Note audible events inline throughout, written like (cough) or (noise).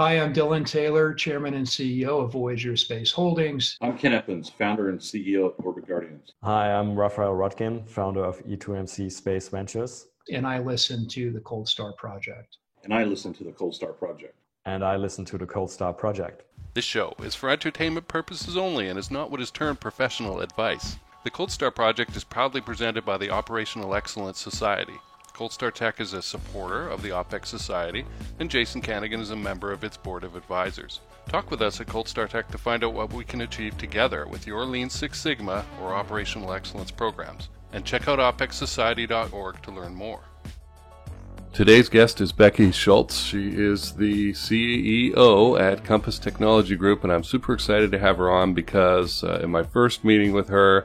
Hi, I'm Dylan Taylor, Chairman and CEO of Voyager Space Holdings. I'm Ken Eppins, founder and CEO of Orbit Guardians. Hi, I'm Raphael Roettgen, founder of E2MC Space Ventures. And I listen to the Cold Star Project. And I listen to the Cold Star Project. And I listen to the Cold Star Project. This show is for entertainment purposes only and is not what is termed professional advice. The Cold Star Project is proudly presented by the Operational Excellence Society. Cold Star Tech is a supporter of the OPEX Society, and Jason Kanigan is a member of its board of advisors. Talk with us at Cold Star Tech to find out what we can achieve together with your Lean Six Sigma or Operational Excellence programs. And check out opexsociety.org to learn more. Today's guest is Becky Schultz. She is the CEO at Compass Technology Group, and I'm super excited to have her on because uh, in my first meeting with her,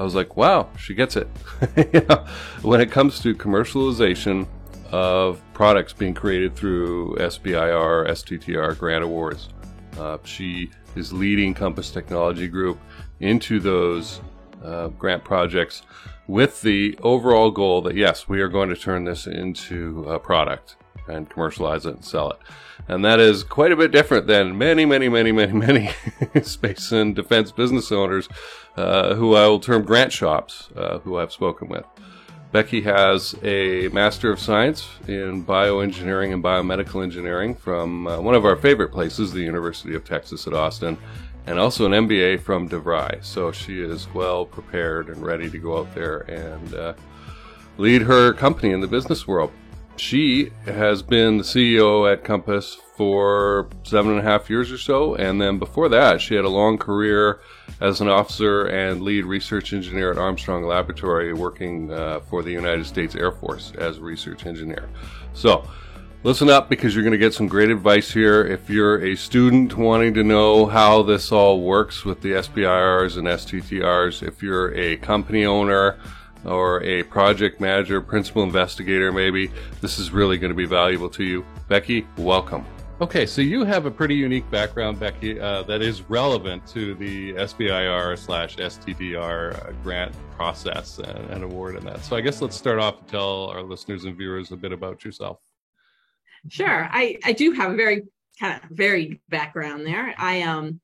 I was like, wow, she gets it. (laughs) when it comes to commercialization of products being created through SBIR, STTR grant awards, uh, she is leading Compass Technology Group into those uh, grant projects with the overall goal that yes, we are going to turn this into a product and commercialize it and sell it. And that is quite a bit different than many, many, many, many, many (laughs) space and defense business owners uh, who I will term grant shops, uh, who I've spoken with. Becky has a Master of Science in Bioengineering and Biomedical Engineering from uh, one of our favorite places, the University of Texas at Austin, and also an MBA from DeVry. So she is well prepared and ready to go out there and uh, lead her company in the business world. She has been the CEO at Compass for seven and a half years or so. And then before that, she had a long career as an officer and lead research engineer at Armstrong Laboratory, working uh, for the United States Air Force as a research engineer. So, listen up because you're going to get some great advice here. If you're a student wanting to know how this all works with the SBIRs and STTRs, if you're a company owner, or a project manager, principal investigator, maybe, this is really going to be valuable to you. Becky, welcome. Okay, so you have a pretty unique background, Becky, uh, that is relevant to the SBIR slash STTR uh, grant process and, and, award and that. So I guess let's start off and tell our listeners and viewers a bit about yourself. Sure, I, I do have a very kind of varied background there. I um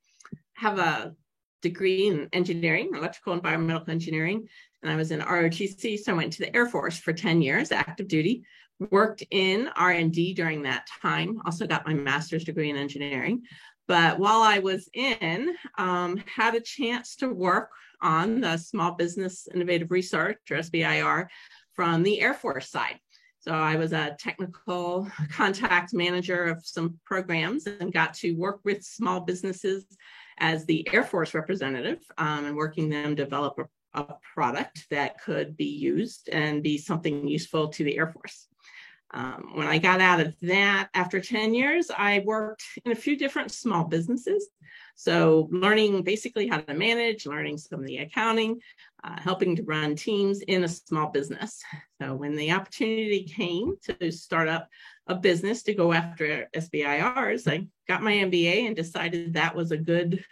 have a degree in engineering, electrical environmental engineering, and I was in ROTC, so I went to the Air Force for 10 years, active duty, worked in R&D during that time, also got my master's degree in engineering. But while I was in, um, had a chance to work on the Small Business Innovative Research, or SBIR, from the Air Force side. So I was a technical contact manager of some programs and got to work with small businesses as the Air Force representative um, and working them develop a a product that could be used and be something useful to the Air Force. Um, when I got out of that after 10 years, I worked in a few different small businesses. So, learning basically how to manage, learning some of the accounting, uh, helping to run teams in a small business. So, when the opportunity came to start up a business to go after SBIRs, I got my MBA and decided that was a good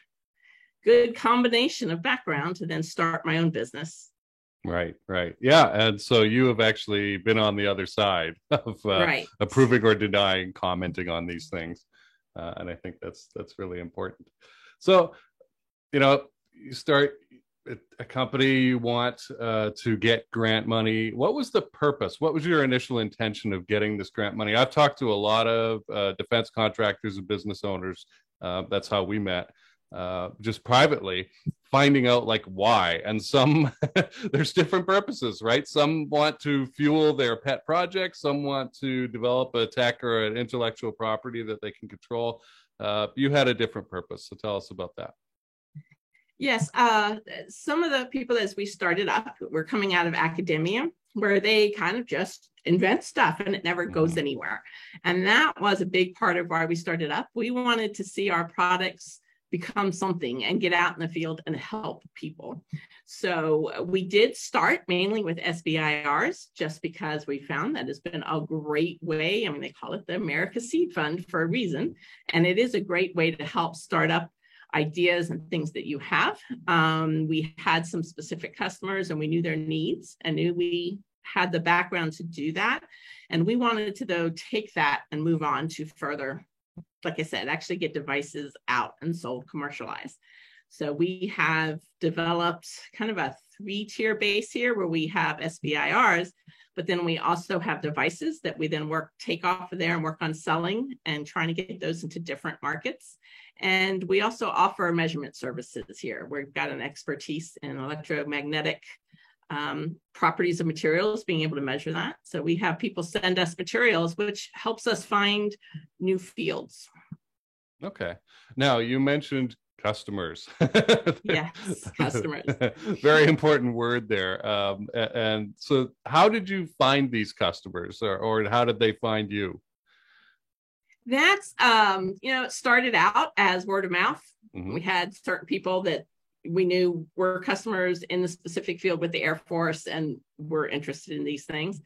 good combination of background to then start my own business. Right, right. Yeah. And so you have actually been on the other side (laughs) of uh, right. approving or denying, commenting on these things. Uh, and I think that's that's really important. So, you know, you start a company you want uh, to get grant money. What was the purpose? What was your initial intention of getting this grant money? I've talked to a lot of uh, defense contractors and business owners. Uh, that's how we met uh, just privately finding out like why. And some (laughs) there's different purposes right? Some want to fuel their pet projects some want to develop a tech or an intellectual property that they can control. Uh, you had a different purpose so tell us about that. Yes uh, some of the people as we started up were coming out of academia where they kind of just invent stuff and it never goes mm-hmm. anywhere. And that was a big part of why we started up. We wanted to see our products become something and get out in the field and help people. So uh, we did start mainly with SBIRs just because we found that it's been a great way. I mean, they call it the America Seed Fund for a reason. And it is a great way to help start up ideas and things that you have. Um, we had some specific customers and we knew their needs and knew we had the background to do that. And we wanted to, though, take that and move on to further like I said, actually get devices out and sold commercialized. So we have developed kind of a three tier base here where we have SBIRs, but then we also have devices that we then work, take off of there and work on selling and trying to get those into different markets. And we also offer measurement services here. We've got an expertise in electromagnetic um, properties of materials, being able to measure that. So we have people send us materials, which helps us find new fields. Okay. Now you mentioned customers. yes, (laughs) customers. Very important word there. Um, and so, how did you find these customers, or, or how did they find you? That's um, you know, it started out as word of mouth. Mm-hmm. We had certain people that we knew we were customers in the specific field with the Air Force and were interested in these things.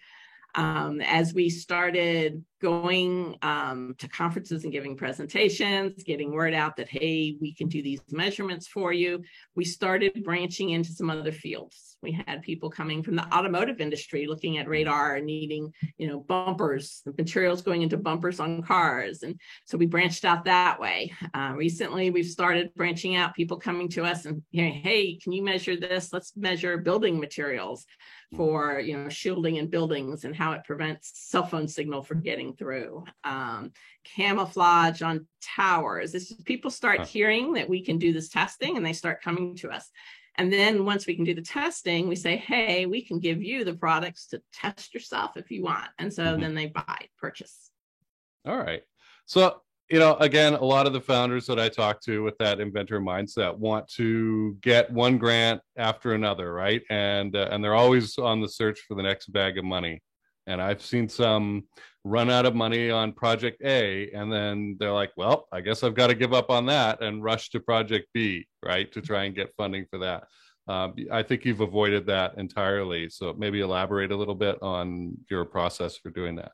Um, as we started going um, to conferences and giving presentations, getting word out that, hey, we can do these measurements for you, we started branching into some other fields. We had people coming from the automotive industry looking at radar and needing, you know, bumpers, the materials going into bumpers on cars. And so we branched out that way. Uh, recently, we've started branching out, people coming to us and, hey, can you measure this? Let's measure building materials for you know shielding in buildings and how it prevents cell phone signal from getting through um, camouflage on towers this is, people start hearing that we can do this testing and they start coming to us and then once we can do the testing we say hey we can give you the products to test yourself if you want and so mm-hmm. then they buy purchase all right so you know, again, a lot of the founders that I talk to with that inventor mindset want to get one grant after another, right? And uh, and they're always on the search for the next bag of money. And I've seen some run out of money on project A, and then they're like, "Well, I guess I've got to give up on that and rush to project B, right, to try and get funding for that." Um, I think you've avoided that entirely. So maybe elaborate a little bit on your process for doing that.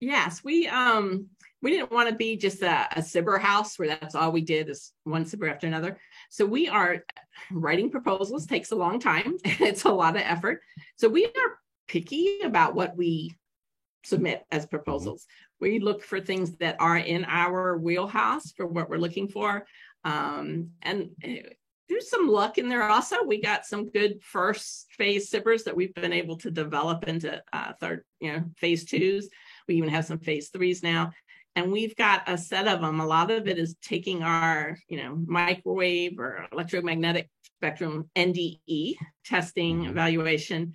Yes, we um we didn't want to be just a, a house where that's all we did is one SBIR after another. So we are writing proposals takes a long time. (laughs) it's a lot of effort. So we are picky about what we submit as proposals. We look for things that are in our wheelhouse for what we're looking for. Um, and eh, there's some luck in there also. We got some good first phase SBIRs that we've been able to develop into uh, third, you know, phase twos. We even have some phase threes now. And we've got a set of them. A lot of it is taking our, you know, microwave or electromagnetic spectrum NDE testing, mm-hmm. evaluation,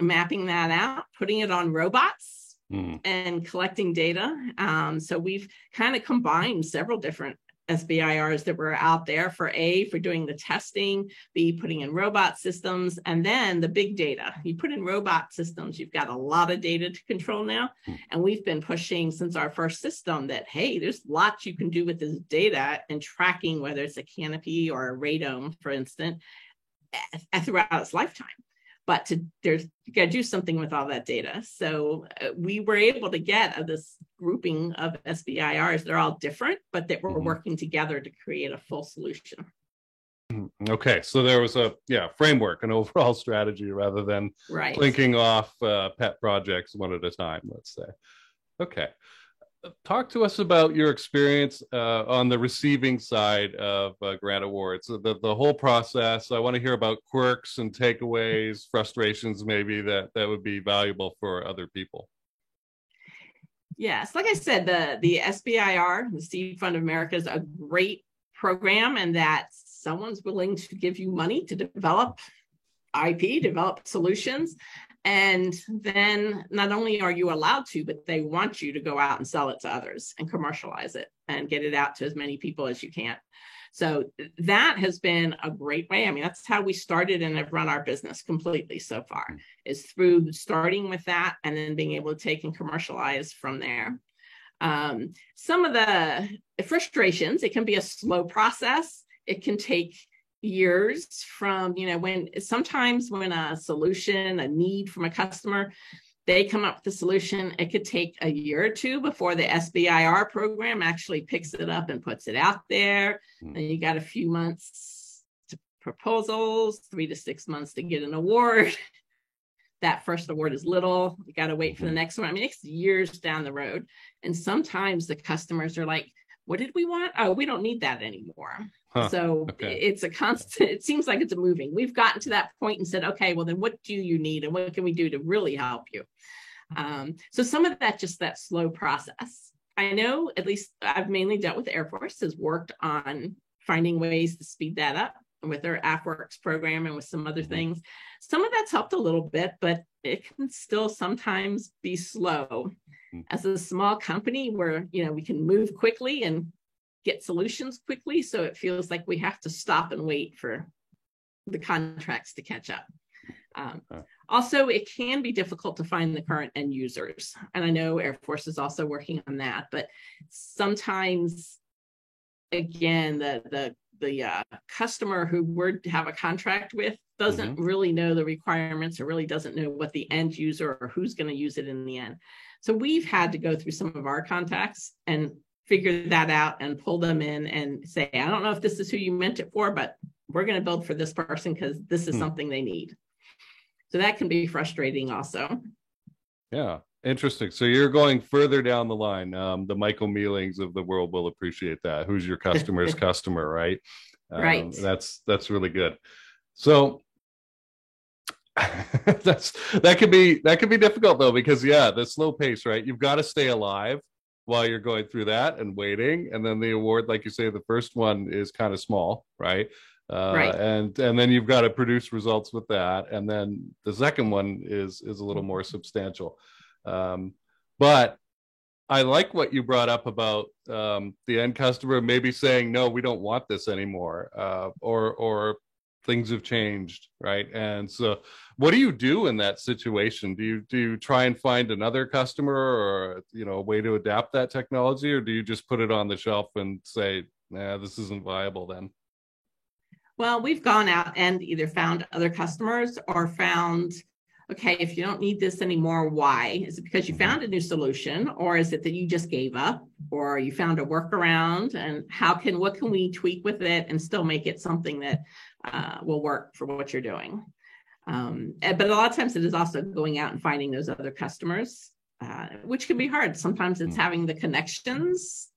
mapping that out, putting it on robots mm. and collecting data. Um, so we've kind of combined several different SBIRs that were out there for A, for doing the testing, B, putting in robot systems, and then the big data. You put in robot systems, you've got a lot of data to control now. Hmm. And we've been pushing since our first system that, hey, there's lots you can do with this data and tracking whether it's a canopy or a radome, for instance, throughout its lifetime but to there's you got to do something with all that data. So uh, we were able to get uh, this grouping of SBIRs. They're all different, but that we're mm-hmm. working together to create a full solution. Mm-hmm. Okay, so there was a yeah framework, an (laughs) overall strategy rather than right. linking off uh, pet projects one at a time. Let's say. Okay, talk to us about your experience uh, on the receiving side of uh, grant awards. The, the whole process i want to hear about quirks and takeaways frustrations maybe that that would be valuable for other people. Yes like i said the the sbir the seed fund of america is a great program and that someone's willing to give you money to develop ip develop solutions and then not only are you allowed to, but they want you to go out and sell it to others and commercialize it and get it out to as many people as you can. So that has been a great way. I mean, that's how we started and have run our business completely so far is through starting with that and then being able to take and commercialize from there. Um, some of the frustrations, it can be a slow process. It can take years from you know when sometimes when a solution a need from a customer they come up with a solution it could take a year or two before the sbir program actually picks it up and puts it out there. And you got a few months to proposals three to six months to get an award. (laughs) That first award is little you got to wait for the mm-hmm. next one. I mean it's years down the road. And sometimes the customers are like what did we want? Oh, we don't need that anymore. Huh, So okay. it's a constant, (laughs) it seems like it's a moving. We've gotten to that point and said, okay, well, then what do you need and what can we do to really help you? Um, so some of that, just that slow process. I know at least I've mainly dealt with Air Force, has worked on finding ways to speed that up with their AFWERX program and with some other things. Some of that's helped a little bit, but it can still sometimes be slow. As a small company where, you know, we can move quickly and get solutions quickly. So it feels like we have to stop and wait for the contracts to catch up. Um, Okay. also, it can be difficult to find the current end users. And I know Air Force is also working on that, but sometimes, again, the, the, the uh, customer who we're to have a contract with doesn't really know the requirements or really doesn't know what the end user or who's going to use it in the end. So we've had to go through some of our contacts and figure that out and pull them in and say, I don't know if this is who you meant it for, but we're going to build for this person because this is Hmm. something they need. So that can be frustrating also. Yeah, interesting. So you're going further down the line. Um, the Michael Meallings of the world will appreciate that. Who's your customer's (laughs) customer, right? Um, Right. That's that's really good. So (laughs) that's that could be that could be difficult though because yeah, the slow pace, right? You've got to stay alive while you're going through that and waiting, and then the award, like you say, the first one is kind of small, right? Uh, Right. and and then you've got to produce results with that and then the second one is is a little more substantial um, but i like what you brought up about um, the end customer maybe saying no we don't want this anymore uh, or or things have changed right? And so what do you do in that situation? Do you do you try and find another customer or you know a way to adapt that technology or do you just put it on the shelf and say nah this isn't viable then Well, we've gone out and either found other customers or found, okay, if you don't need this anymore, why? Is it because you Mhm. found a new solution or is it that you just gave up or you found a workaround and how can, what can we tweak with it and still make it something that uh, will work for what you're doing? Um, but a lot of times it is also going out and finding those other customers, uh, which can be hard. Sometimes it's Mm. having the connections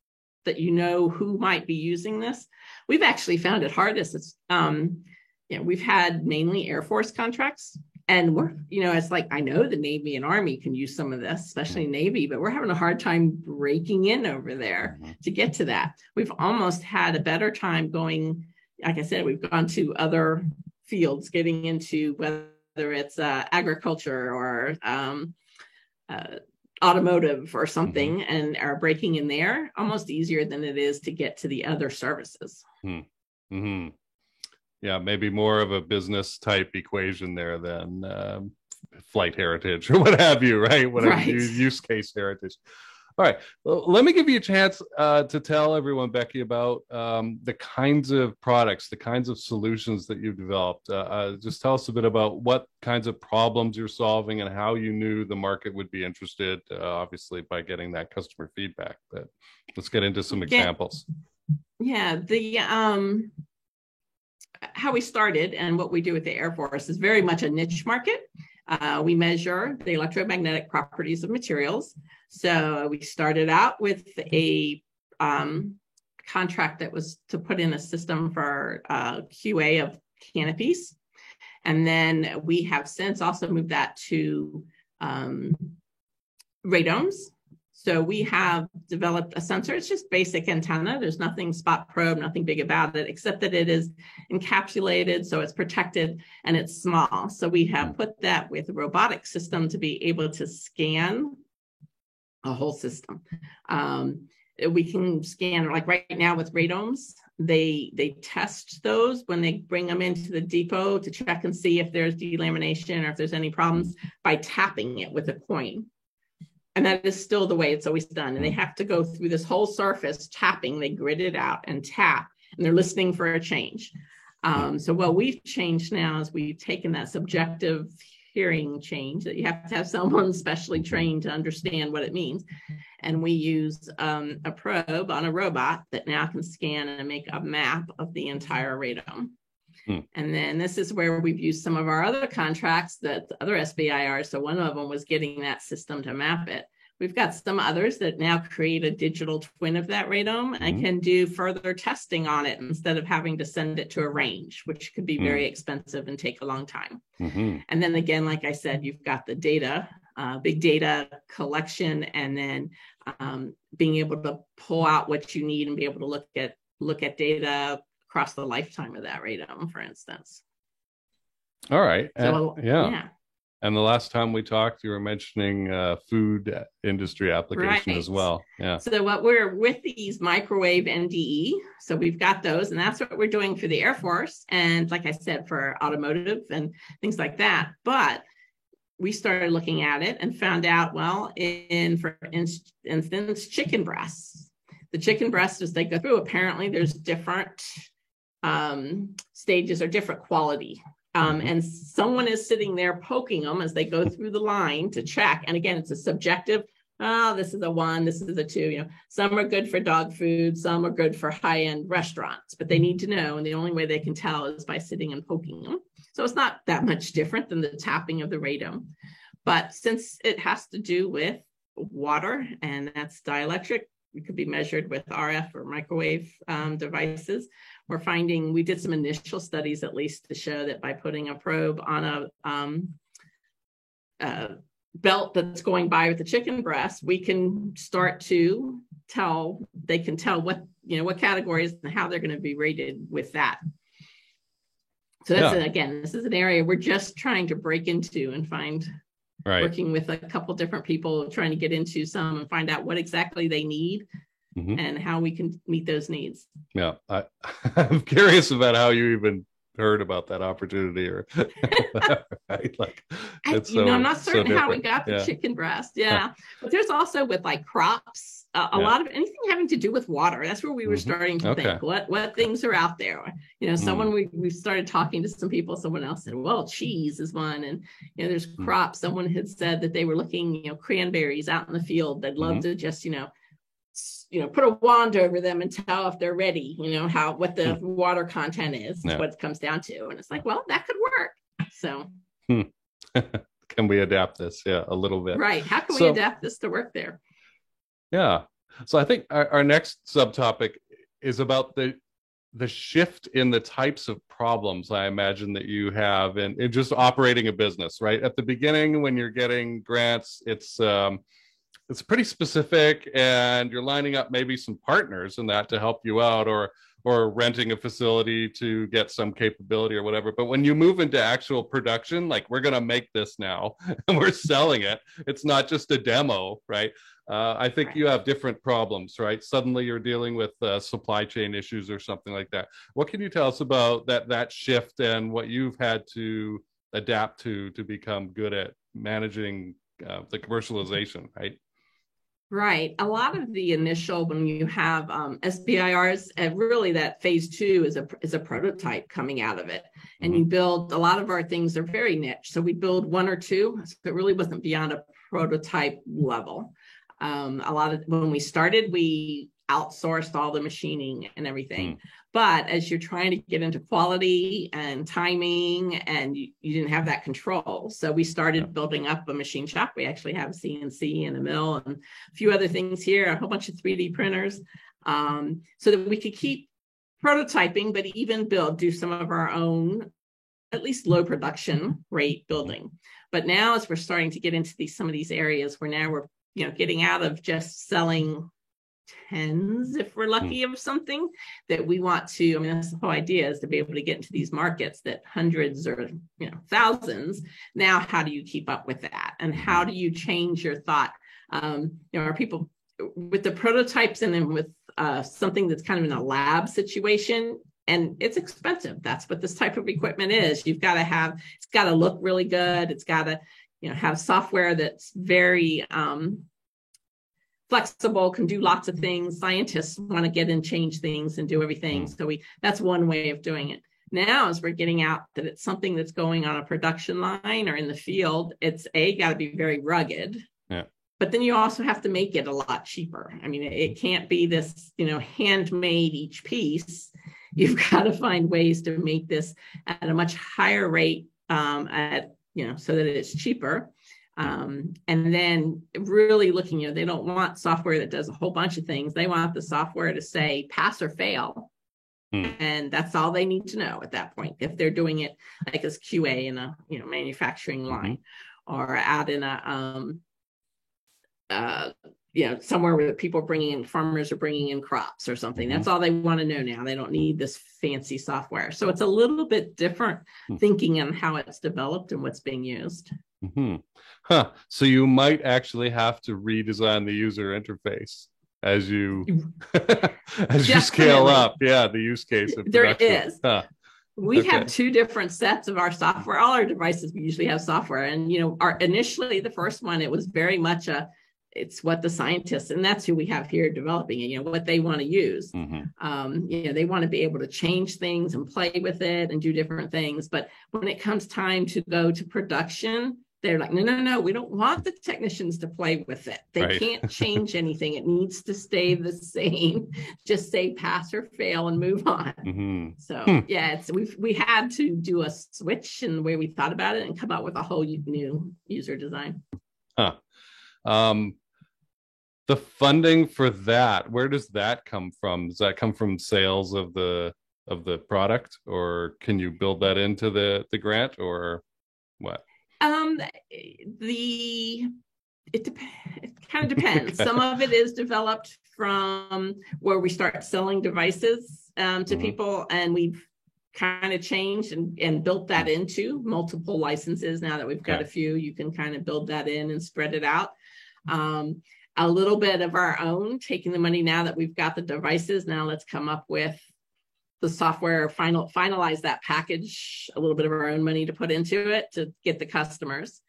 that you know who might be using this we've actually found it hardest. It's um, you know, we've had mainly Air Force contracts, and we're, you know, it's like I know the Navy and Army can use some of this, especially Navy, but we're having a hard time breaking in over there to get to that. We've almost had a better time going. Like I said, we've gone to other fields, getting into whether it's uh, agriculture or um, uh, automotive or something, and are breaking in there almost easier than it is to get to the other services. hmm Yeah, maybe more of a business type equation there than um, flight heritage (laughs) or what have you, right? Whatever Right. use, case heritage. All right, well, let me give you a chance uh, to tell everyone, Becky, about um, the kinds of products, the kinds of solutions that you've developed. Uh, uh, just tell us a bit about what kinds of problems you're solving and how you knew the market would be interested. Uh, obviously, by getting that customer feedback. But let's get into some Yeah. examples. Yeah, the um how we started and what we do with the Air Force is very much a niche market. Uh, we measure the electromagnetic properties of materials. So we started out with a um, contract that was to put in a system for uh, QA of canopies. And then we have since also moved that to um, radomes. So we have developed a sensor. It's just basic antenna. There's nothing spot probe, nothing big about it, except that it is encapsulated, so it's protected and it's small. So we have put that with a robotic system to be able to scan a whole system. Um, we can scan like right now with radomes. They they test those when they bring them into the depot to check and see if there's delamination or if there's any problems by tapping it with a coin. And that is still the way it's always done. And they have to go through this whole surface tapping. They grid it out and tap, and they're listening for a change. Um, so what we've changed now is we've taken that subjective hearing change that you have to have someone (laughs) specially trained to understand what it means. And we use um, a probe on a robot that now can scan and make a map of the entire radome. Hmm. And then this is where we've used some of our other contracts that the other SBIR. So one of them was getting that system to map it. We've got some others that now create a digital twin of that radome and Mhm. can do further testing on it instead of having to send it to a range, which could be Mm. very expensive and take a long time. hmm And then again, like I said, you've got the data, uh, big data collection, and then um, being able to pull out what you need and be able to look at look at data across the lifetime of that radome, for instance. All right. So And- yeah. And the last time we talked, you were mentioning uh, food industry application as well. Yeah. So what we're with these microwave NDE, so we've got those, and that's what we're doing for the Air Force, and like I said, for automotive and things like that. But we started looking at it and found out, well, in for instance, chicken breasts. The chicken breasts, as they go through, apparently there's different um, stages are different quality. Um, Mhm. and someone is sitting there poking them as they go through the line to check. And again, it's a subjective oh, this is a one, this is a two. You know, some are good for dog food, some are good for high end restaurants, but they need to know. And the only way they can tell is by sitting and poking them. So it's not that much different than the tapping of the radome. But since it has to do with water and that's dielectric, it could be measured with RF or microwave um, devices. We're finding we did some initial studies at least to show that by putting a probe on a um, uh, belt that's going by with the chicken breast, we can start to tell, they can tell what, you know, what categories and how they're going to be rated with that. So that's, Yeah. again, this is an area we're just trying to break into and find, Right. working with a couple different people, trying to get into some and find out what exactly they need Mhm. and how we can meet those needs. Yeah. I, (laughs) I'm curious about how you even heard about that opportunity or (laughs) right? like I, you know, so- I'm not so certain how we got the Yeah. chicken breast. (laughs) Yeah. But there's also with like crops, uh, a Yeah. lot of anything having to do with water. That's where we were Mhm. starting to Okay. think what what things are out there. You know, Mm. someone we we started talking to some people. Someone else said, "Well, cheese is one," and you know, there's Mm. crops. Someone had said that they were looking, you know, cranberries out in the field. They'd love Mhm. to just, you know. You know, put a wand over them and tell if they're ready. You know how what the water content is. Hmm. Yeah. What it comes down to, and it's like, well, that could work. So, (laughs) Can we adapt this? Yeah, a little bit. right, how can So- we adapt this to work there? Yeah. So I think our, our next subtopic is about the the shift in the types of problems I imagine that you have in, in just operating a business, right? At the beginning, when you're getting grants, it's um, it's pretty specific, and you're lining up maybe some partners in that to help you out, or or renting a facility to get some capability or whatever. But when you move into actual production, like we're gonna make this now (laughs) and we're selling it, it's not just a demo, right? Uh, I think Right. you have different problems, right? Suddenly you're dealing with uh, supply chain issues or something like that. What can you tell us about that that shift and what you've had to adapt to to become good at managing uh, the commercialization, right? Right. A lot of the initial when you have um, SBIRs, uh, really that phase two is a is a prototype coming out of it, and you build a lot of our things are very niche. So we build one or two. So it really wasn't beyond a prototype level. Um, a lot of when we started, we outsourced all the machining and everything. But as you're trying to get into quality and timing, and you, you didn't have that control, so we started Yeah. building up a machine shop. We actually have CNC and a mill and a few other things here, a whole bunch of 3D printers, um, so that we could keep prototyping, but even build, do some of our own, at least low production rate building. But now, as we're starting to get into these some of these areas where now we're you know getting out of just selling tens if we're lucky of something that we want to i mean that's the whole idea is to be able to get into these markets that hundreds or you know thousands now how do you keep up with that? And how do you change your thought? Um, you know are people with the prototypes and then with uh, something that's kind of in a lab situation and it's expensive. That's what this type of equipment is. You've got to have it's got to look really good. It's got to you know have software that's very um, flexible can do lots of things. Scientists want to get and change things and do everything. So we that's one way of doing it. Now as we're getting out that it's something that's going on a production line or in the field it's a got to be very rugged. Yeah. but then you also have to make it a lot cheaper. I mean it can't be this you know handmade each piece. You've (laughs) got to find ways to make this at a much higher rate um, at you know so that it's cheaper Um, and then really looking, you know, they don't want software that does a whole bunch of things. They want the software to say pass or fail. Hmm. And that's all they need to know at that point. If they're doing it like as QA in a you know manufacturing line or out in a um uh you know somewhere where people are bringing in farmers are bringing in crops or something that's all they want to know now they don't need this fancy software so it's a little bit different Hmm. thinking on how it's developed and what's being used hmm Huh. So you might actually have to redesign the user interface as you (laughs) as you scale up. Yeah, the use case. Of There production. is. Huh. we Okay. have two different sets of our software all our devices we usually have software and you know our initially the first one it was very much a it's what the scientists and that's who we have here developing it you know what they want to use Mhm. um, you know they want to be able to change things and play with it and do different things but when it comes time to go to production they're like no no no we don't want the technicians to play with it they Right. can't (laughs) change anything it needs to stay the same (laughs) just say pass or fail and move on Mhm. so Hmm. yeah it's we've we had to do a switch in the way we thought about it and come out with a whole new user design Um, the funding for that, where does that come from? Does that come from sales of the of the product, or can you build that into the the grant, or what? Um, the it dep- it kind of (laughs) depends. Some of it is developed from where we start selling devices um, to Mhm. people, and we've kind of changed and, and built that into multiple licenses. Now that we've got Okay. a few, you can kind of build that in and spread it out. Um, a little bit of our own, taking the money now that we've got the devices. Now let's come up with the software final finalize that package a little bit of our own money to put into it to get the customers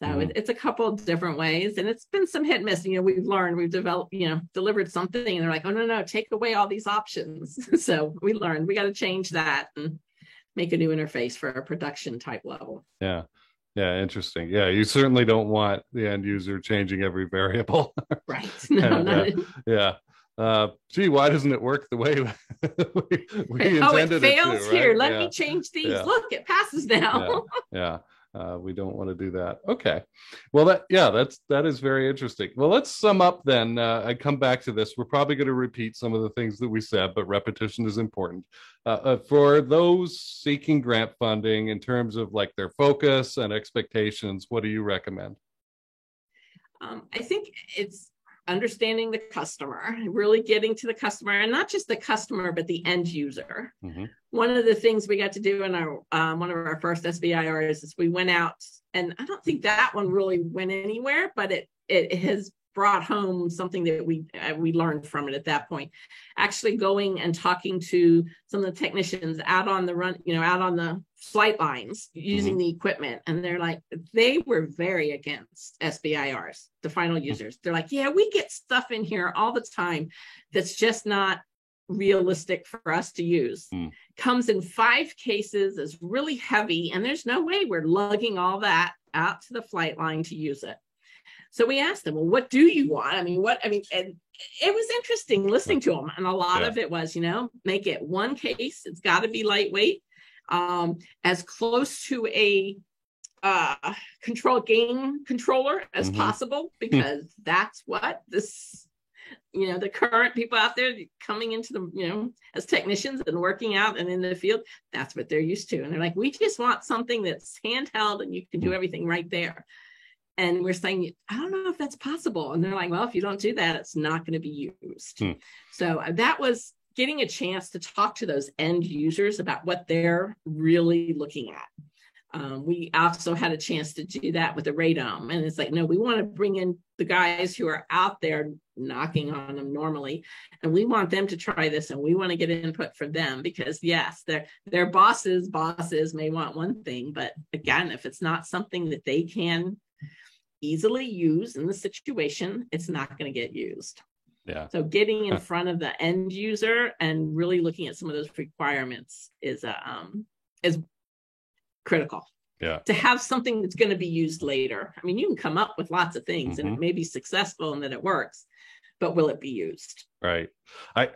so Mhm. it, it's a couple of different ways and it's been some hit and miss you know we've learned we've developed you know delivered something and they're like oh no no take away all these options (laughs) so we learned we got to change that and make a new interface for a production type level Yeah, yeah, interesting. Yeah, you certainly don't want the end user changing every variable. (laughs) right (laughs) no And, not yeah. Uh, gee, why doesn't it work the way (laughs) we, we (laughs) oh it intended fails to, here. Let yeah. me change these. Yeah. look it passes now. Yeah. (laughs) Uh, we don't want to do that. Okay. Well that yeah that's that is very interesting. Well let's sum up then. Uh, i come back to this. We're probably going to repeat some of the things that we said but repetition is important. Uh, uh, for those seeking grant funding in terms of like their focus and expectations what do you recommend? Um, I think it's understanding the customer, really getting to the customer, and not just the customer, but the end user. Mhm. One of the things we got to do in our um, one of our first SBIRs is we went out, and I don't think that one really went anywhere, but it it has brought home something that we uh, we learned from it at that point. Actually, going and talking to some of the technicians out on the run, you know, out on the flight lines using the equipment, and they're like, they were very against SBIRs, the final users. They're like, yeah, we get stuff in here all the time that's just not realistic for us to use. Hmm. Comes in five cases, is really heavy, and there's no way we're lugging all that out to the flight line to use it. So we asked them, well, what do you want? I mean, what, I mean, and it was interesting listening to them. And a lot Yeah. of it was, you know, make it one case. It's got to be lightweight, um, as close to a uh, control game controller as Mhm. possible, because that's what this, you know, the current people out there coming into the, you know, as technicians and working out and in the field, that's what they're used to. And they're like, we just want something that's handheld and you can do everything right there. And we're saying, I don't know if that's possible. And they're like, well, if you don't do that, it's not going to be used. Hmm. So uh, that was getting a chance to talk to those end users about what they're really looking at. Um, we also had a chance to do that with the radome. And it's like, no, we want to bring in the guys who are out there knocking on them normally. And we want them to try this and we want to get input from them because yes, their their bosses, bosses may want one thing, but again, if it's not something that they can easily use in the situation, it's not going to get used. Yeah So getting in front of the end user and really looking at some of those requirements is uh, um is critical. Yeah. To have something that's going to be used later. I mean, you can come up with lots of things and Mhm. it may be successful and that it works, but will it be used? Right. I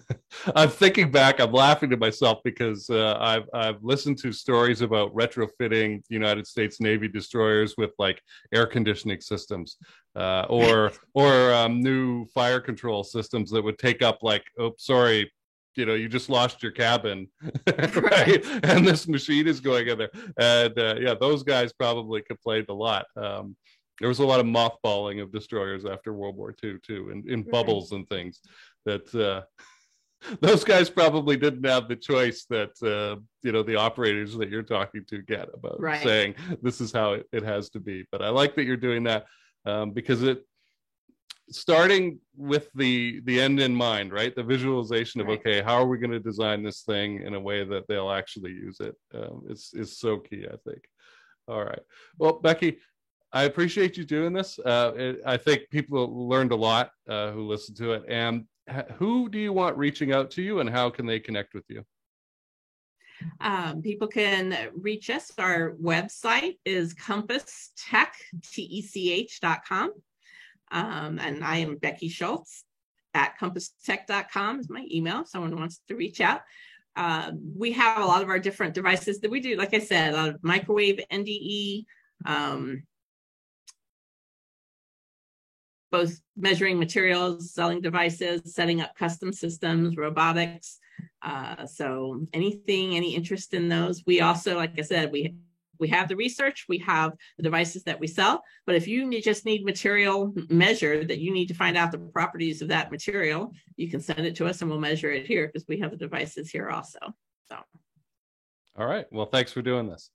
(laughs) I'm thinking back. I'm laughing to myself because uh, I've I've listened to stories about retrofitting United States Navy destroyers with like air conditioning systems, uh, or (laughs) or um, new fire control systems that would take up like oh sorry you know you just lost your cabin (laughs) right and this machine is going in there and uh, yeah those guys probably complained a lot um, there was a lot of mothballing of destroyers after world war ii too in, in Right. bubbles and things that uh, (laughs) those guys probably didn't have the choice that uh, you know the operators that you're talking to get about Right. saying this is how it, it has to be but i like that you're doing that um, because it starting with the the end in mind right the visualization of Right. okay how are we going to design this thing in a way that they'll actually use it um, is is so key i think all right well becky i appreciate you doing this uh, it, i think people learned a lot uh, who listened to it and who do you want reaching out to you and how can they connect with you Um, people can reach us. Our website is compass tech, T-E-C-H dot com. Um, and I am Becky Schultz at compasstech.com is my email. If someone wants to reach out. Uh, we have a lot of our different devices that we do, like I said, a lot of microwave NDE, um, both measuring materials, selling devices, setting up custom systems, robotics. Uh, so anything, any interest in those. We also, like I said, we we have the research, we have the devices that we sell. But if you need, just need material measured that you need to find out the properties of that material, you can send it to us and we'll measure it here because we have the devices here also. So all right well thanks for doing this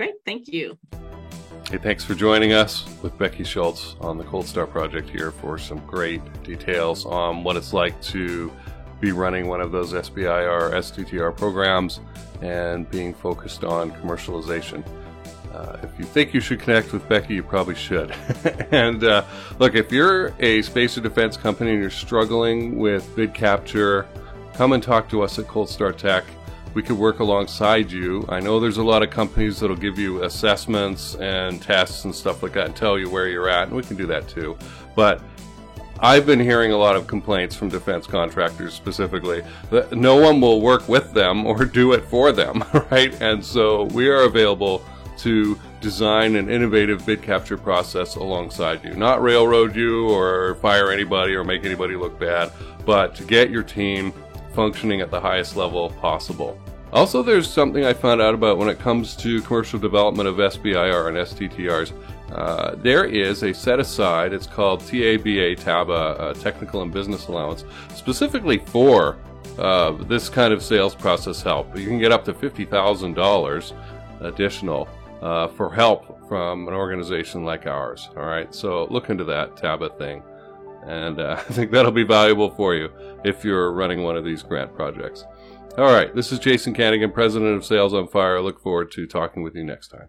great, thank you. Hey, thanks for joining us with Becky Schultz on the Cold Star Project here for some great details on what it's like to be running one of those SBIR STTR programs and being focused on commercialization. Uh, if you think you should connect with Becky, you probably should. (laughs) and uh, look, if you're a space or defense company and you're struggling with bid capture, come and talk to us at Cold Star Tech we could work alongside you. I know there's a lot of companies that'll give you assessments and tests and stuff like that and tell you where you're at, and we can do that too. But I've been hearing a lot of complaints from defense contractors specifically that no one will work with them (laughs) or do it for them, (laughs) right? And so we are available to design an innovative bid capture process alongside you. Not railroad you or fire anybody or make anybody look bad, but to get your team functioning at the highest level possible. Also, there's something I found out about when it comes to commercial development of SBIR and STTRs. Uh, there is a set aside, it's called TABA, TABA, uh, Technical and Business Allowance, specifically for uh, this kind of sales process help. You can get up to $50,000 additional uh, for help from an organization like ours. All right, so look into that TABA thing. And uh, (laughs) I think that'll be valuable for you if you're running one of these grant projects. All right, this is Jason Kanigan, President of Sales on Fire. I look forward to talking with you next time.